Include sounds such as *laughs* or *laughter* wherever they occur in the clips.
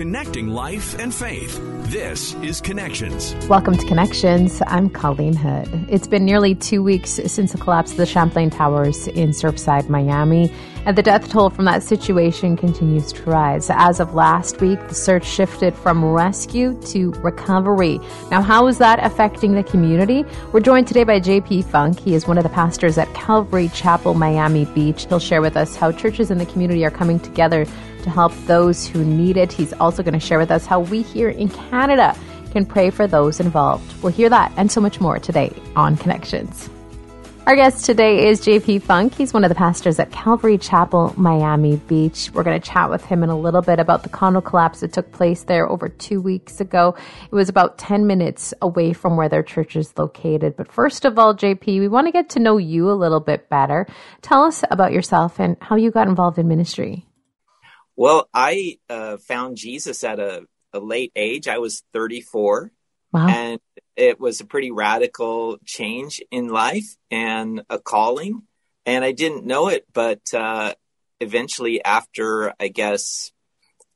connecting life and faith. This is Connections. Welcome to Connections. I'm Colleen Hood. It's been nearly two weeks since the collapse of the Champlain Towers in Surfside, Miami, and the death toll from that situation continues to rise. As of last week, the search shifted from rescue to recovery. Now, how is that affecting the community? We're joined today by JP Funk. He is one of the pastors at Calvary Chapel, Miami Beach. He'll share with us how churches in the community are coming together to help those who need it. He's also going to share with us how we here in Canada can pray for those involved. We'll hear that and so much more today on Connections. Our guest today is JP Funk. He's one of the pastors at Calvary Chapel, Miami Beach. We're going to chat with him in a little bit about the condo collapse that took place there over two weeks ago. It was about 10 minutes away from where their church is located. But first of all, JP, we want to get to know you a little bit better. Tell us about yourself and how you got involved in ministry. Well, I uh, found Jesus at a, a, late age. I was 34. Wow. And it was a pretty radical change in life and a calling. And I didn't know it, but uh, eventually, after I guess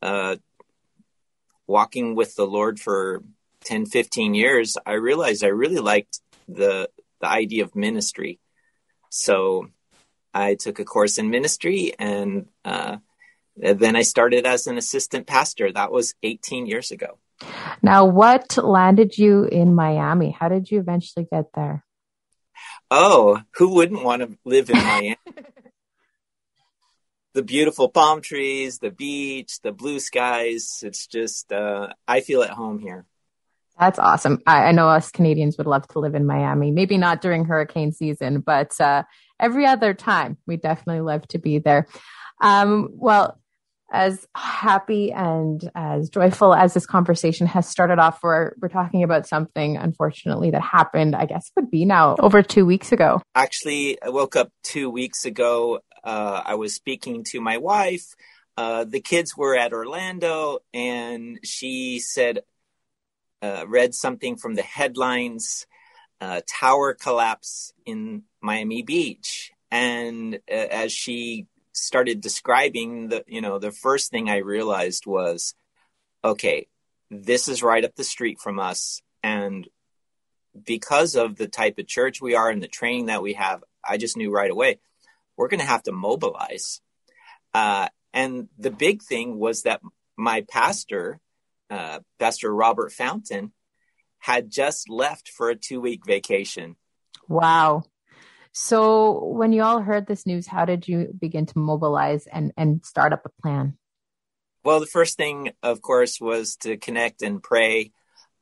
uh, walking with the Lord for 10, 15 years, I realized I really liked the the idea of ministry. So I took a course in ministry and uh, then I started as an assistant pastor. That was 18 years ago. Now, what landed you in Miami? How did you eventually get there? Oh, who wouldn't want to live in Miami? *laughs* the beautiful palm trees, the beach, the blue skies. It's just, uh, I feel at home here. That's awesome. I, I, know us Canadians would love to live in Miami. Maybe not during hurricane season, but uh, every other time, we definitely love to be there. Um, well, as happy and as joyful as this conversation has started off, we're, we're talking about something, unfortunately, that happened, I guess would be now over two weeks ago. Actually, I woke up two weeks ago. Uh, I was speaking to my wife. Uh, the kids were at Orlando, and she said, uh, read something from the headlines uh, tower collapse in Miami Beach. And uh, as she started describing the you know the first thing i realized was okay this is right up the street from us. And because of the type of church we are and the training that we have i just knew right away we're going to have to mobilize. Uh, and the big thing was that my pastor uh, pastor robert fountain had just left for a two week vacation. Wow so when you all heard this news, how did you begin to mobilize and, and start up a plan? Well, the first thing, of course, was to connect and pray,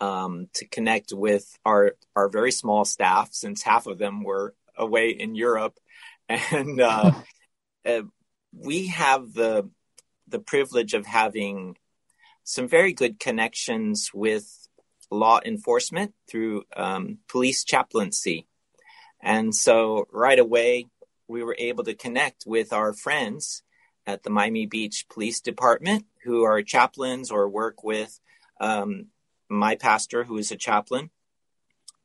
um, to connect with our our very small staff, since half of them were away in Europe, *laughs* and uh, *laughs* uh, we have the the privilege of having some very good connections with law enforcement through um, police chaplaincy. And so right away, we were able to connect with our friends at the Miami Beach Police Department who are chaplains or work with um, my pastor, who is a chaplain,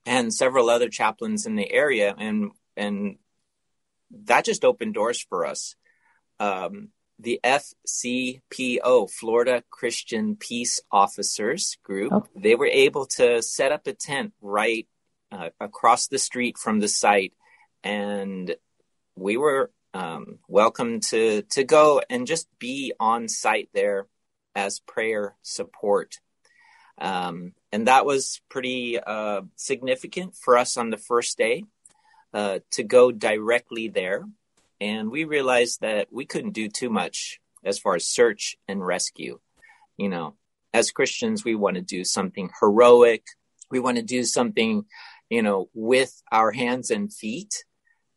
and several other chaplains in the area. And, and that just opened doors for us. Um, the FCPO, Florida Christian Peace Officers Group, oh. they were able to set up a tent right uh, across the street from the site, and we were um, welcome to to go and just be on site there as prayer support. Um, and that was pretty uh, significant for us on the first day uh, to go directly there. And we realized that we couldn't do too much as far as search and rescue. You know, as Christians, we want to do something heroic. We want to do something you know, with our hands and feet.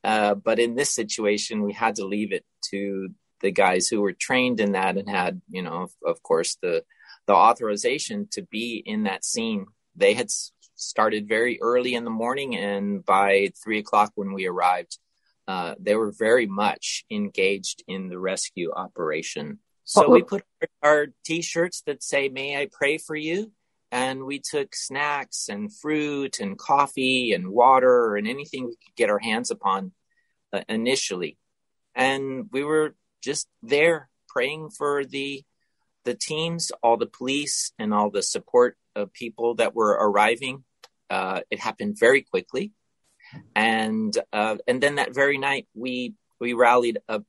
Uh, but in this situation, we had to leave it to the guys who were trained in that and had, you know, of, of course, the the authorization to be in that scene. They had started very early in the morning, and by three o'clock when we arrived, uh, they were very much engaged in the rescue operation. So we put our t-shirts that say "May I pray for you," and we took snacks and fruit and coffee and water and anything we could get our hands upon uh, initially and we were just there praying for the the teams, all the police, and all the support of people that were arriving, uh, it happened very quickly. And uh, and then that very night, we we rallied a,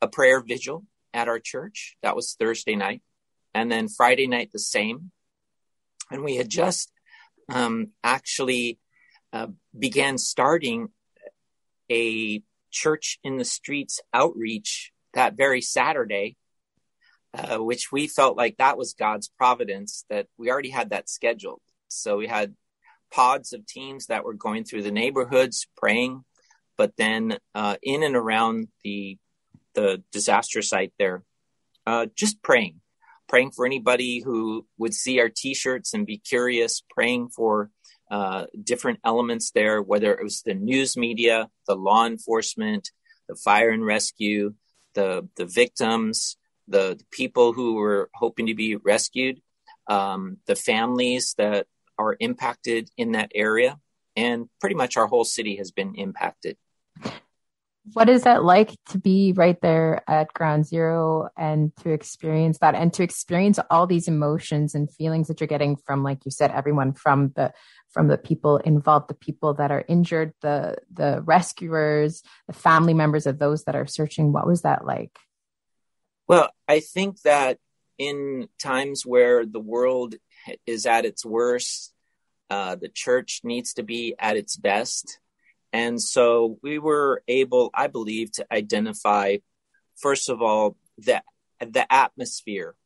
a prayer vigil at our church. That was Thursday night, and then Friday night the same. And we had just um, actually uh, began starting a church in the streets outreach that very Saturday, uh, which we felt like that was God's providence that we already had that scheduled. So we had pods of teams that were going through the neighborhoods praying, but then uh, in and around the the disaster site there, uh, just praying, praying for anybody who would see our T-shirts and be curious, praying for uh, different elements there, whether it was the news media, the law enforcement, the fire and rescue, the the victims, the, the people who were hoping to be rescued, um, the families that are impacted in that area, and pretty much our whole city has been impacted. What is that like to be right there at ground zero and to experience that and to experience all these emotions and feelings that you're getting from, like you said, everyone from the from the people involved, the people that are injured, the the rescuers, the family members of those that are searching. What was that like? Well, I think that in times where the world is at its worst, uh, the church needs to be at its best. And so we were able, I believe, to identify, first of all, the, the atmosphere.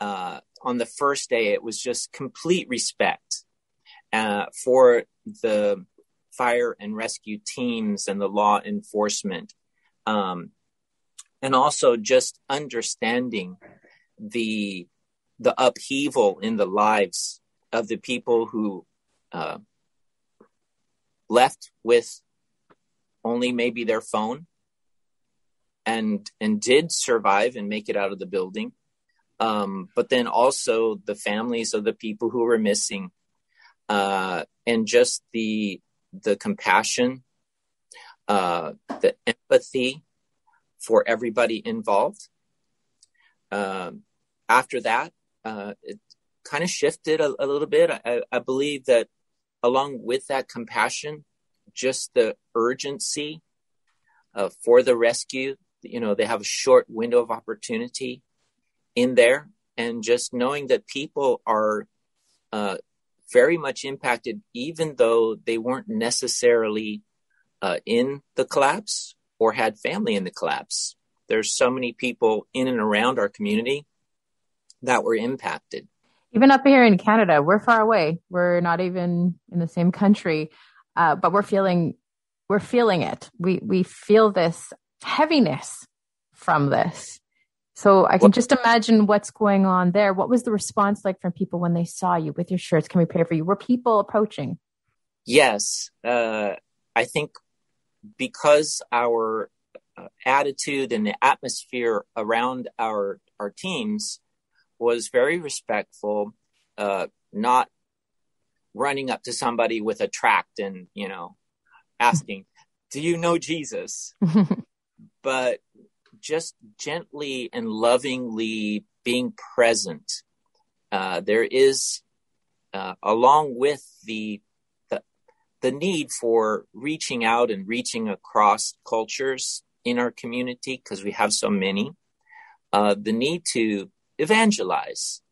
Uh, on the first day, it was just complete respect uh, for the fire and rescue teams and the law enforcement. Um, and also just understanding the the upheaval in the lives of the people who uh, left with only maybe their phone and and did survive and make it out of the building. Um, but then also the families of the people who were missing uh, and just the the compassion uh, the empathy for everybody involved. Um, after that uh, it kind of shifted a, a little bit. I, I believe that along with that compassion just the urgency uh, for the rescue. You know, they have a short window of opportunity in there, and just knowing that people are uh, very much impacted, even though they weren't necessarily uh, in the collapse or had family in the collapse. There's so many people in and around our community that were impacted. Even up here in Canada, we're far away. We're not even in the same country uh, but we're feeling we're feeling it. We we feel this heaviness from this. So I can just imagine what's going on there. What was the response like from people when they saw you with your shirts? Can we pray for you? Were people approaching? Yes, uh, I think because our uh, attitude and the atmosphere around our our teams was very respectful, uh, not running up to somebody with a tract and, you know, asking, Do you know Jesus? *laughs* but just gently and lovingly being present. Uh, there is, uh, along with the, the, the need for reaching out and reaching across cultures in our community because we have so many, uh, the need to evangelize,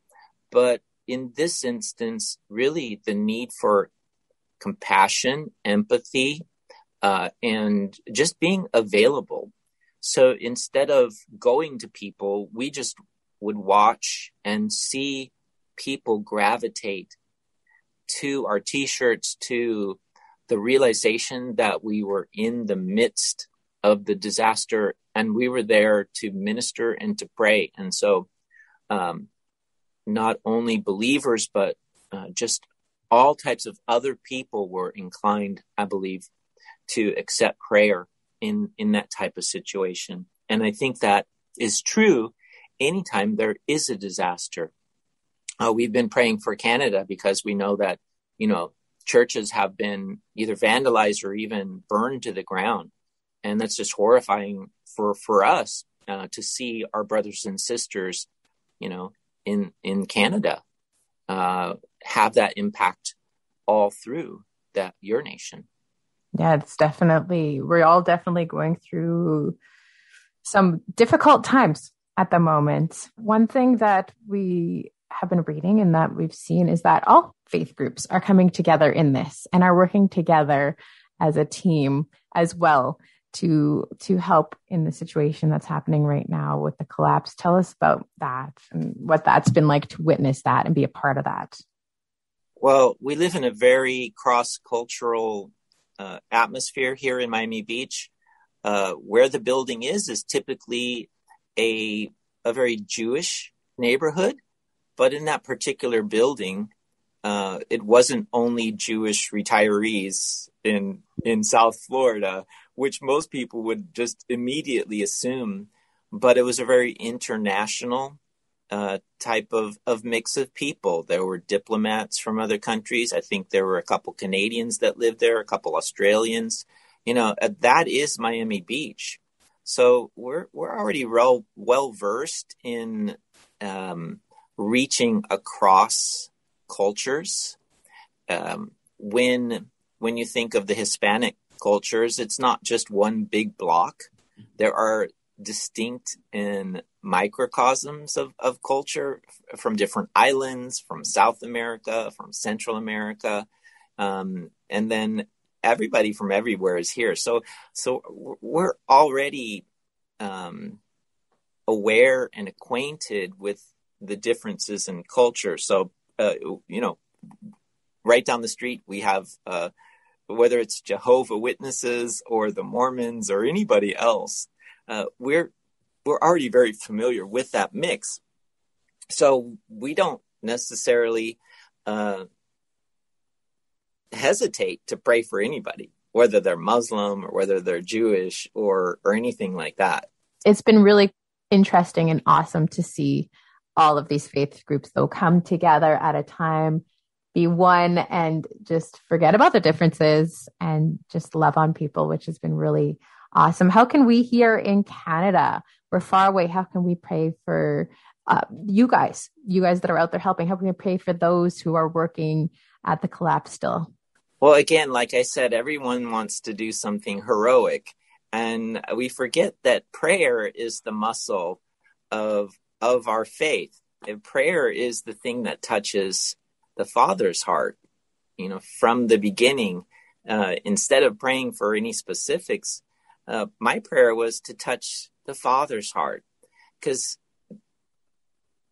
but in this instance, really the need for compassion, empathy, uh, and just being available. So instead of going to people, we just would watch and see people gravitate to our t-shirts, to the realization that we were in the midst of the disaster and we were there to minister and to pray. And so, um, not only believers, but uh, just all types of other people were inclined, I believe, to accept prayer in, in that type of situation. And I think that is true anytime there is a disaster. Uh, we've been praying for Canada because we know that, you know, churches have been either vandalized or even burned to the ground. And that's just horrifying for, for us uh, to see our brothers and sisters, you know, in in Canada uh, have that impact all through that your nation. Yeah, it's definitely we're all definitely going through some difficult times at the moment. One thing that we have been reading and that we've seen is that all faith groups are coming together in this and are working together as a team as well to to help in the situation that's happening right now with the collapse. Tell us about that and what that's been like to witness that and be a part of that. Well, we live in a very cross-cultural uh, atmosphere here in Miami Beach. Uh, where the building is is typically a a very Jewish neighborhood, but in that particular building, uh, it wasn't only Jewish retirees in in South Florida, which most people would just immediately assume, but it was a very international uh, type of, of mix of people. There were diplomats from other countries. I think there were a couple Canadians that lived there, a couple Australians. You know, uh, that is Miami Beach. So we're we're already well well versed in um, reaching across cultures. Um, when when you think of the Hispanic cultures, it's not just one big block. There are distinct and microcosms of, of culture from different islands, from South America, from Central America, um, and then everybody from everywhere is here. So, so we're already um, aware and acquainted with the differences in culture. So, uh, you know, right down the street we have. Uh, whether it's Jehovah Witnesses or the Mormons or anybody else, uh, we're we're already very familiar with that mix. So we don't necessarily uh, hesitate to pray for anybody, whether they're Muslim or whether they're Jewish or or anything like that. It's been really interesting and awesome to see all of these faith groups though come together at a time be one and just forget about the differences and just love on people which has been really awesome how can we here in canada we're far away. How can we pray for uh, you guys, you guys that are out there helping? How can we pray for those who are working at the collapse still? Well, again, like I said, everyone wants to do something heroic. And we forget that prayer is the muscle of, of our faith. And prayer is the thing that touches the Father's heart. You know, from the beginning, uh, instead of praying for any specifics, uh, my prayer was to touch the Father's heart because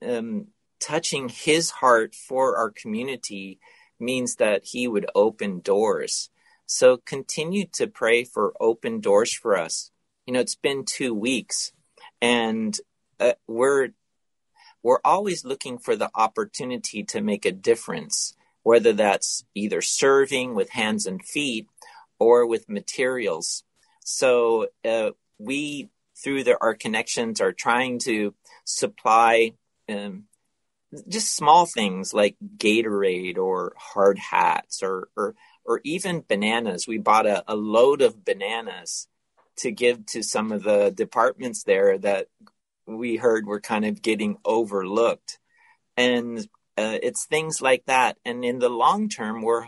um, touching his heart for our community means that he would open doors. So continue to pray for open doors for us. You know, it's been two weeks and uh, we're we're always looking for the opportunity to make a difference, whether that's either serving with hands and feet or with materials. So uh, we through the, our connections are trying to supply um, just small things like Gatorade or hard hats or or, or even bananas. We bought a, a load of bananas to give to some of the departments there that we heard were kind of getting overlooked. And uh, it's things like that. And in the long term, we're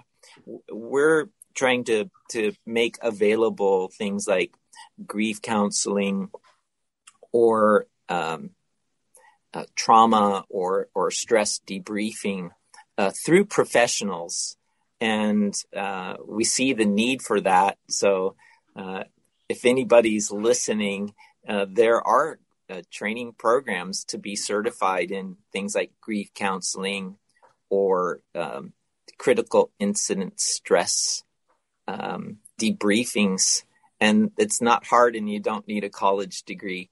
we're trying to to make available things like grief counseling or um, uh, trauma or or stress debriefing uh, through professionals, and uh, we see the need for that. So, uh, if anybody's listening, uh, there are uh, training programs to be certified in things like grief counseling or um, critical incident stress um, debriefings. And it's not hard and you don't need a college degree.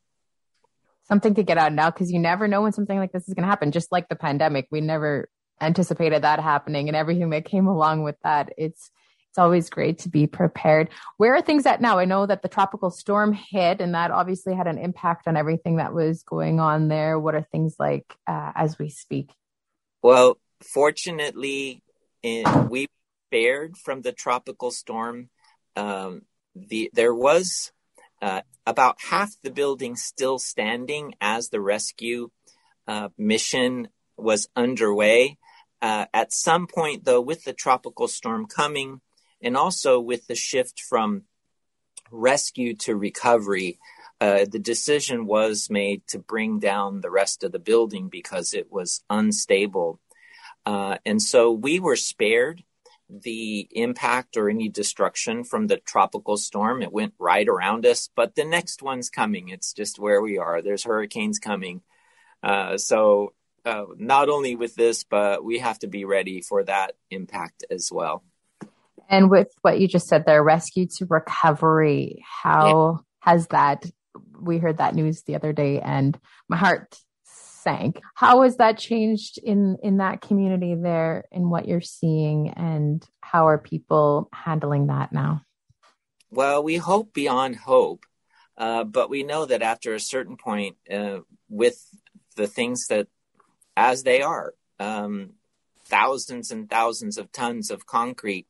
Something to get out now because you never know when something like this is going to happen. Just like the pandemic we never anticipated that happening and everything that came along with that. It's it's always great to be prepared. Where are things at now? I know that the tropical storm hit and that obviously had an impact on everything that was going on there. What are things like uh, as we speak? Well fortunately in, we spared from the tropical storm. Um, the there was uh, about half the building still standing as the rescue uh, mission was underway. Uh, at some point, though, with the tropical storm coming, and also with the shift from rescue to recovery, uh, the decision was made to bring down the rest of the building because it was unstable. Uh, and so we were spared the impact or any destruction from the tropical storm. It went right around us, but the next one's coming. It's just where we are. There's hurricanes coming. Uh, so uh, not only with this, but we have to be ready for that impact as well. And with what you just said there, rescue to recovery, how yeah. has that? We heard that news the other day, and my heart sank. How has that changed in in that community there, in what you're seeing, and how are people handling that now? Well, we hope beyond hope, uh, but we know that after a certain point, uh, with the things that as they are, um, thousands and thousands of tons of concrete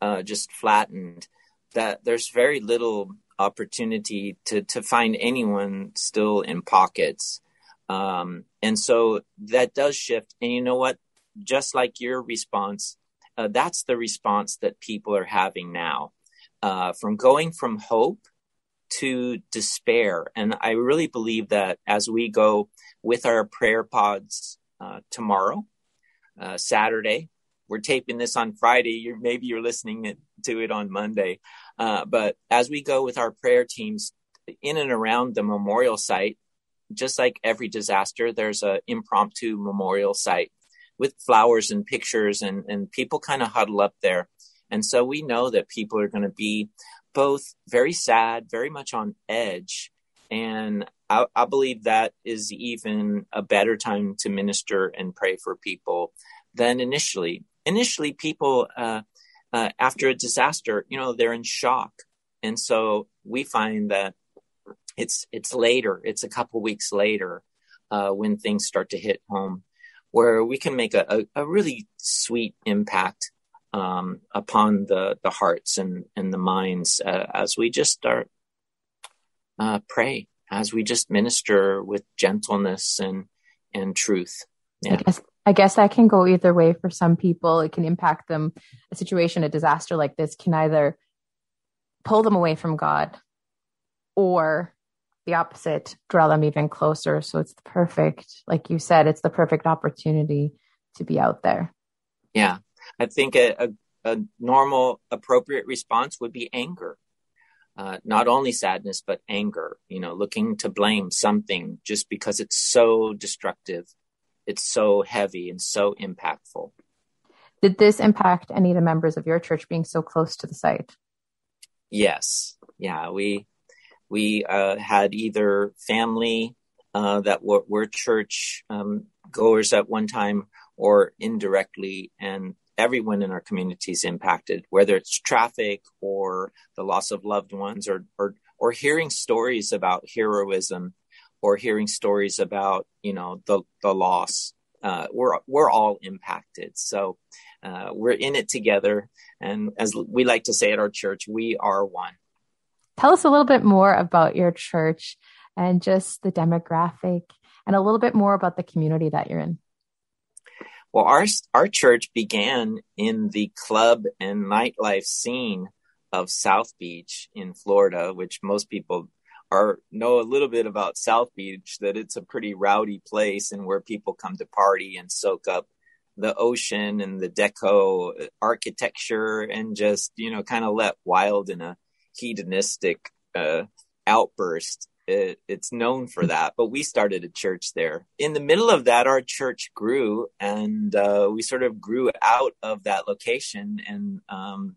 uh, just flattened, that there's very little opportunity to to find anyone still in pockets. Um, and so that does shift. And you know what? Just like your response, uh, that's the response that people are having now. Uh, from going from hope to despair. And I really believe that as we go with our prayer pods uh, tomorrow, uh, Saturday, we're taping this on Friday. You're, maybe you're listening to it on Monday. Uh, but as we go with our prayer teams in and around the memorial site, just like every disaster, there's an impromptu memorial site with flowers and pictures, and, and people kind of huddle up there. And so we know that people are going to be both very sad, very much on edge. And I, I, believe that is even a better time to minister and pray for people than initially initially people uh, uh, after a disaster, you know, they're in shock, and so we find that it's it's later, it's a couple weeks later uh, when things start to hit home, where we can make a, a, a really sweet impact um, upon the the hearts and and the minds uh, as we just start uh, pray, as we just minister with gentleness and and truth. Yeah. I guess I guess that can go either way for some people. It can impact them. A situation, a disaster like this can either pull them away from God or the opposite, draw them even closer. So it's the perfect, like you said, it's the perfect opportunity to be out there. Yeah. I think a, a, a normal, appropriate response would be anger. Uh, not only sadness, but anger, you know, looking to blame something just because it's so destructive it's so heavy and so impactful. Did this impact any of the members of your church being so close to the site? Yes. Yeah, we we uh, had either family uh, that were, were church um, goers at one time or indirectly, and everyone in our community is impacted, whether it's traffic or the loss of loved ones or, or, or hearing stories about heroism or hearing stories about you know the the loss uh, we're we're all impacted. So uh, we're in it together. And as we like to say at our church we are one. Tell us a little bit more about your church and just the demographic and a little bit more about the community that you're in. Well our our church began in the club and nightlife scene of South Beach in Florida which most people or know a little bit about South Beach, that it's a pretty rowdy place and where people come to party and soak up the ocean and the deco architecture and just, you know, kind of let wild in a hedonistic uh, outburst. It, it's known for that, but we started a church there. In the middle of that, our church grew and uh, we sort of grew out of that location and um,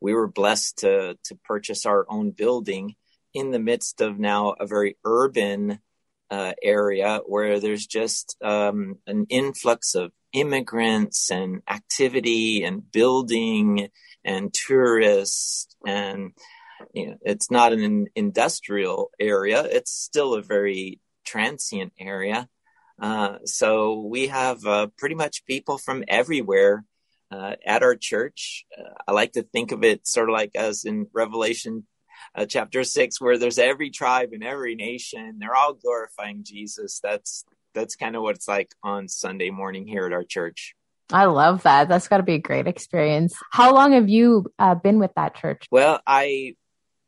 we were blessed to, to purchase our own building in the midst of now a very urban uh, area where there's just um, an influx of immigrants and activity and building and tourists and you know, it's not an industrial area it's still a very transient area uh, so we have uh, pretty much people from everywhere uh, at our church. Uh, I like to think of it sort of like as in Revelation uh, chapter six, where there's every tribe and every nation. They're all glorifying Jesus. That's that's kind of what it's like on Sunday morning here at our church. I love that. That's got to be a great experience. How long have you uh, been with that church? Well, I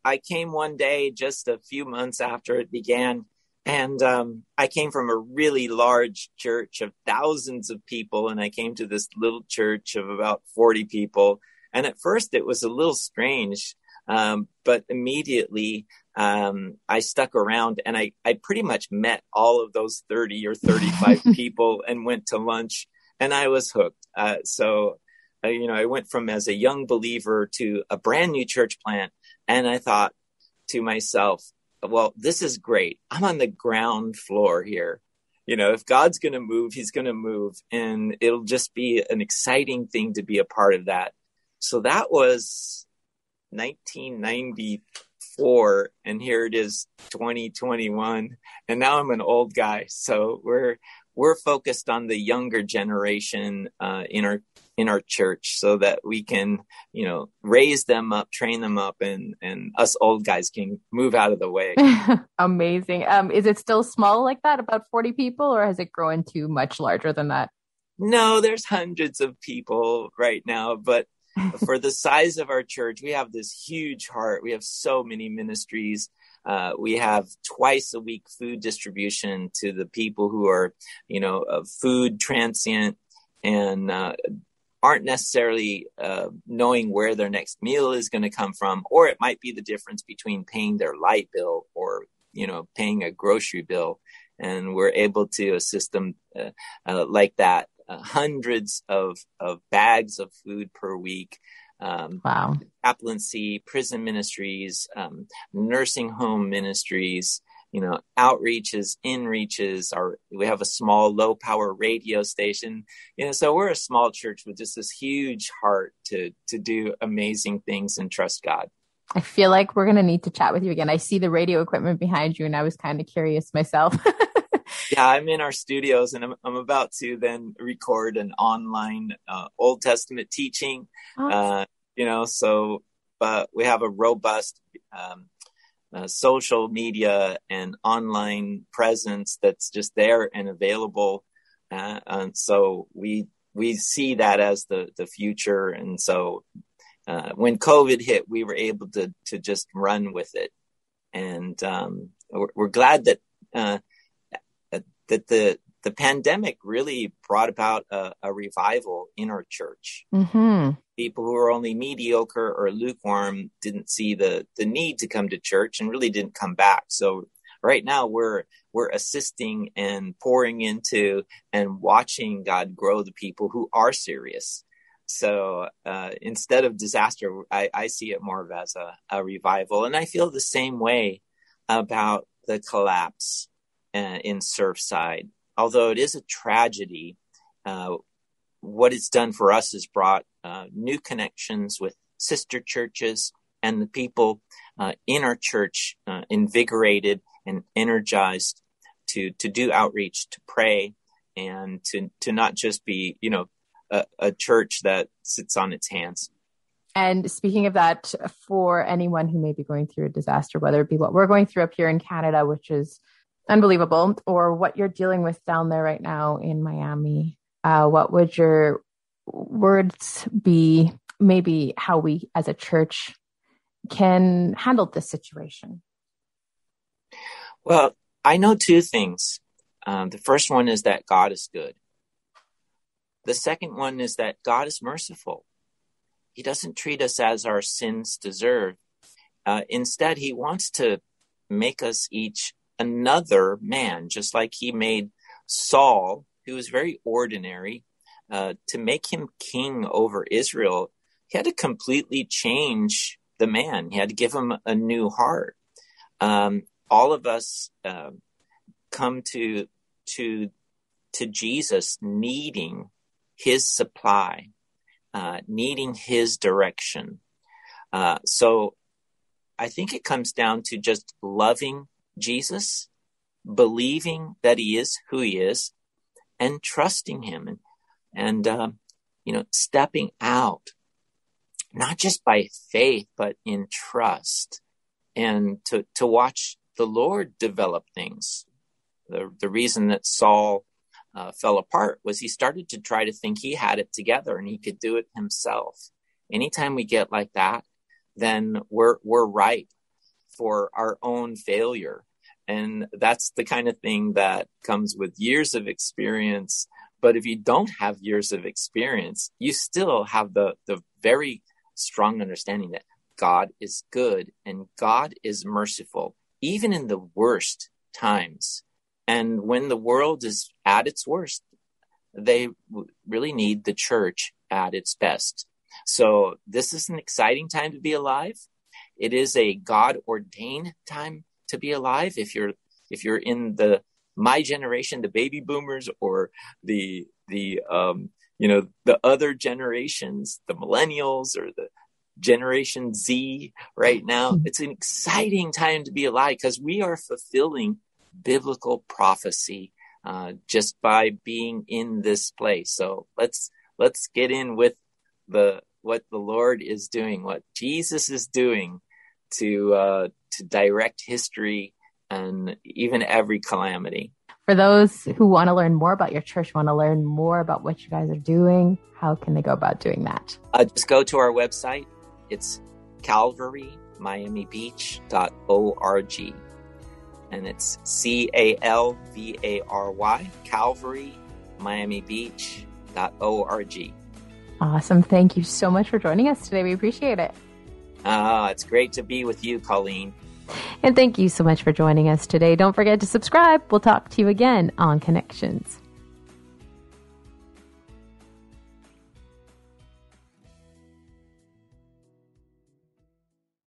I came one day just a few months after it began, and um, I came from a really large church of thousands of people, and I came to this little church of about forty people. And at first, it was a little strange, um, but immediately um, I stuck around, and I I pretty much met all of those thirty or thirty five *laughs* people, and went to lunch and I was hooked. Uh, so, uh, you know, I went from as a young believer to a brand new church plant, and I thought to myself, well, this is great. I'm on the ground floor here. You know, if God's going to move, he's going to move, and it'll just be an exciting thing to be a part of that. So that was 1994 and here it is 2021 and now I'm an old guy so we're we're focused on the younger generation uh, in our in our church so that we can you know raise them up train them up and and us old guys can move out of the way. *laughs* Amazing. Um is it still small like that about 40 people or has it grown to much larger than that? No there's hundreds of people right now but for the size of our church we have this huge heart we have so many ministries uh, we have twice a week food distribution to the people who are, you know, food transient and uh, aren't necessarily uh, knowing where their next meal is going to come from, or it might be the difference between paying their light bill or, you know, paying a grocery bill. And we're able to assist them uh, uh, like that. Hundreds of, of bags of food per week um, wow. chaplaincy, prison ministries, um, nursing home ministries, you know, outreaches, inreaches. Our we have a small low power radio station. You know, so we're a small church with just this huge heart to to do amazing things and trust God. I feel like we're gonna need to chat with you again. I see the radio equipment behind you, and I was kind of curious myself. *laughs* yeah, I'm in our studios, and I'm I'm about to then record an online uh, Old Testament teaching. Awesome. Uh, you know, so but we have a robust um, uh, social media and online presence that's just there and available. Uh, and so we we see that as the the future. And so uh, when COVID hit, we were able to to just run with it, and um, we're, we're, glad that uh, that the the pandemic really brought about a, a revival in our church. Mm-hmm. People who were only mediocre or lukewarm didn't see the the need to come to church and really didn't come back. So right now we're we're assisting and pouring into and watching God grow the people who are serious. So uh, instead of disaster, I, I, see it more of as a, a, revival, and I feel the same way about the collapse uh, in Surfside although it is a tragedy, uh, what it's done for us is brought uh, new connections with sister churches and the people uh, in our church uh, invigorated and energized to to do outreach, to pray, and to to not just be you know a, a church that sits on its hands. And speaking of that, for anyone who may be going through a disaster, whether it be what we're going through up here in Canada, which is unbelievable or what you're dealing with down there right now in Miami, uh, what would your words be? Maybe how we as a church can handle this situation? Well, I know two things. Um, the first one is that God is good. The second one is that God is merciful. He doesn't treat us as our sins deserve. Uh, instead, He wants to make us each another man, just like he made Saul, who was very ordinary, uh, to make him king over Israel. He had to completely change the man. He had to give him a new heart. Um, all of us uh, come to to to Jesus needing His supply, uh, needing His direction. Uh, so I think it comes down to just loving Jesus, believing that he is who he is, and trusting him, and and uh, you know, stepping out, not just by faith but in trust, and to to watch the Lord develop things. the, the reason that Saul uh, fell apart was he started to try to think he had it together and he could do it himself. Anytime we get like that, then we're we're ripe for our own failure. And that's the kind of thing that comes with years of experience. But if you don't have years of experience, you still have the, the very strong understanding that God is good and God is merciful, even in the worst times. And when the world is at its worst, they really need the church at its best. So this is an exciting time to be alive. It is a God ordained time to be alive. If you're if you're in the my generation, the baby boomers, or the the um, you know the other generations, the millennials or the Generation Z right now, hmm. it's an exciting time to be alive because we are fulfilling biblical prophecy uh, just by being in this place. So let's let's get in with the what the Lord is doing, what Jesus is doing to uh, to direct history and even every calamity. For those who want to learn more about your church, want to learn more about what you guys are doing, how can they go about doing that? Uh, just go to our website. It's calvarymiamibeach.org. And it's C A L V A R Y, Calvary, Miami Beach.org. Awesome. Thank you so much for joining us today. We appreciate it. Ah, it's great to be with you, Colleen. And thank you so much for joining us today. Don't forget to subscribe. We'll talk to you again on Connections.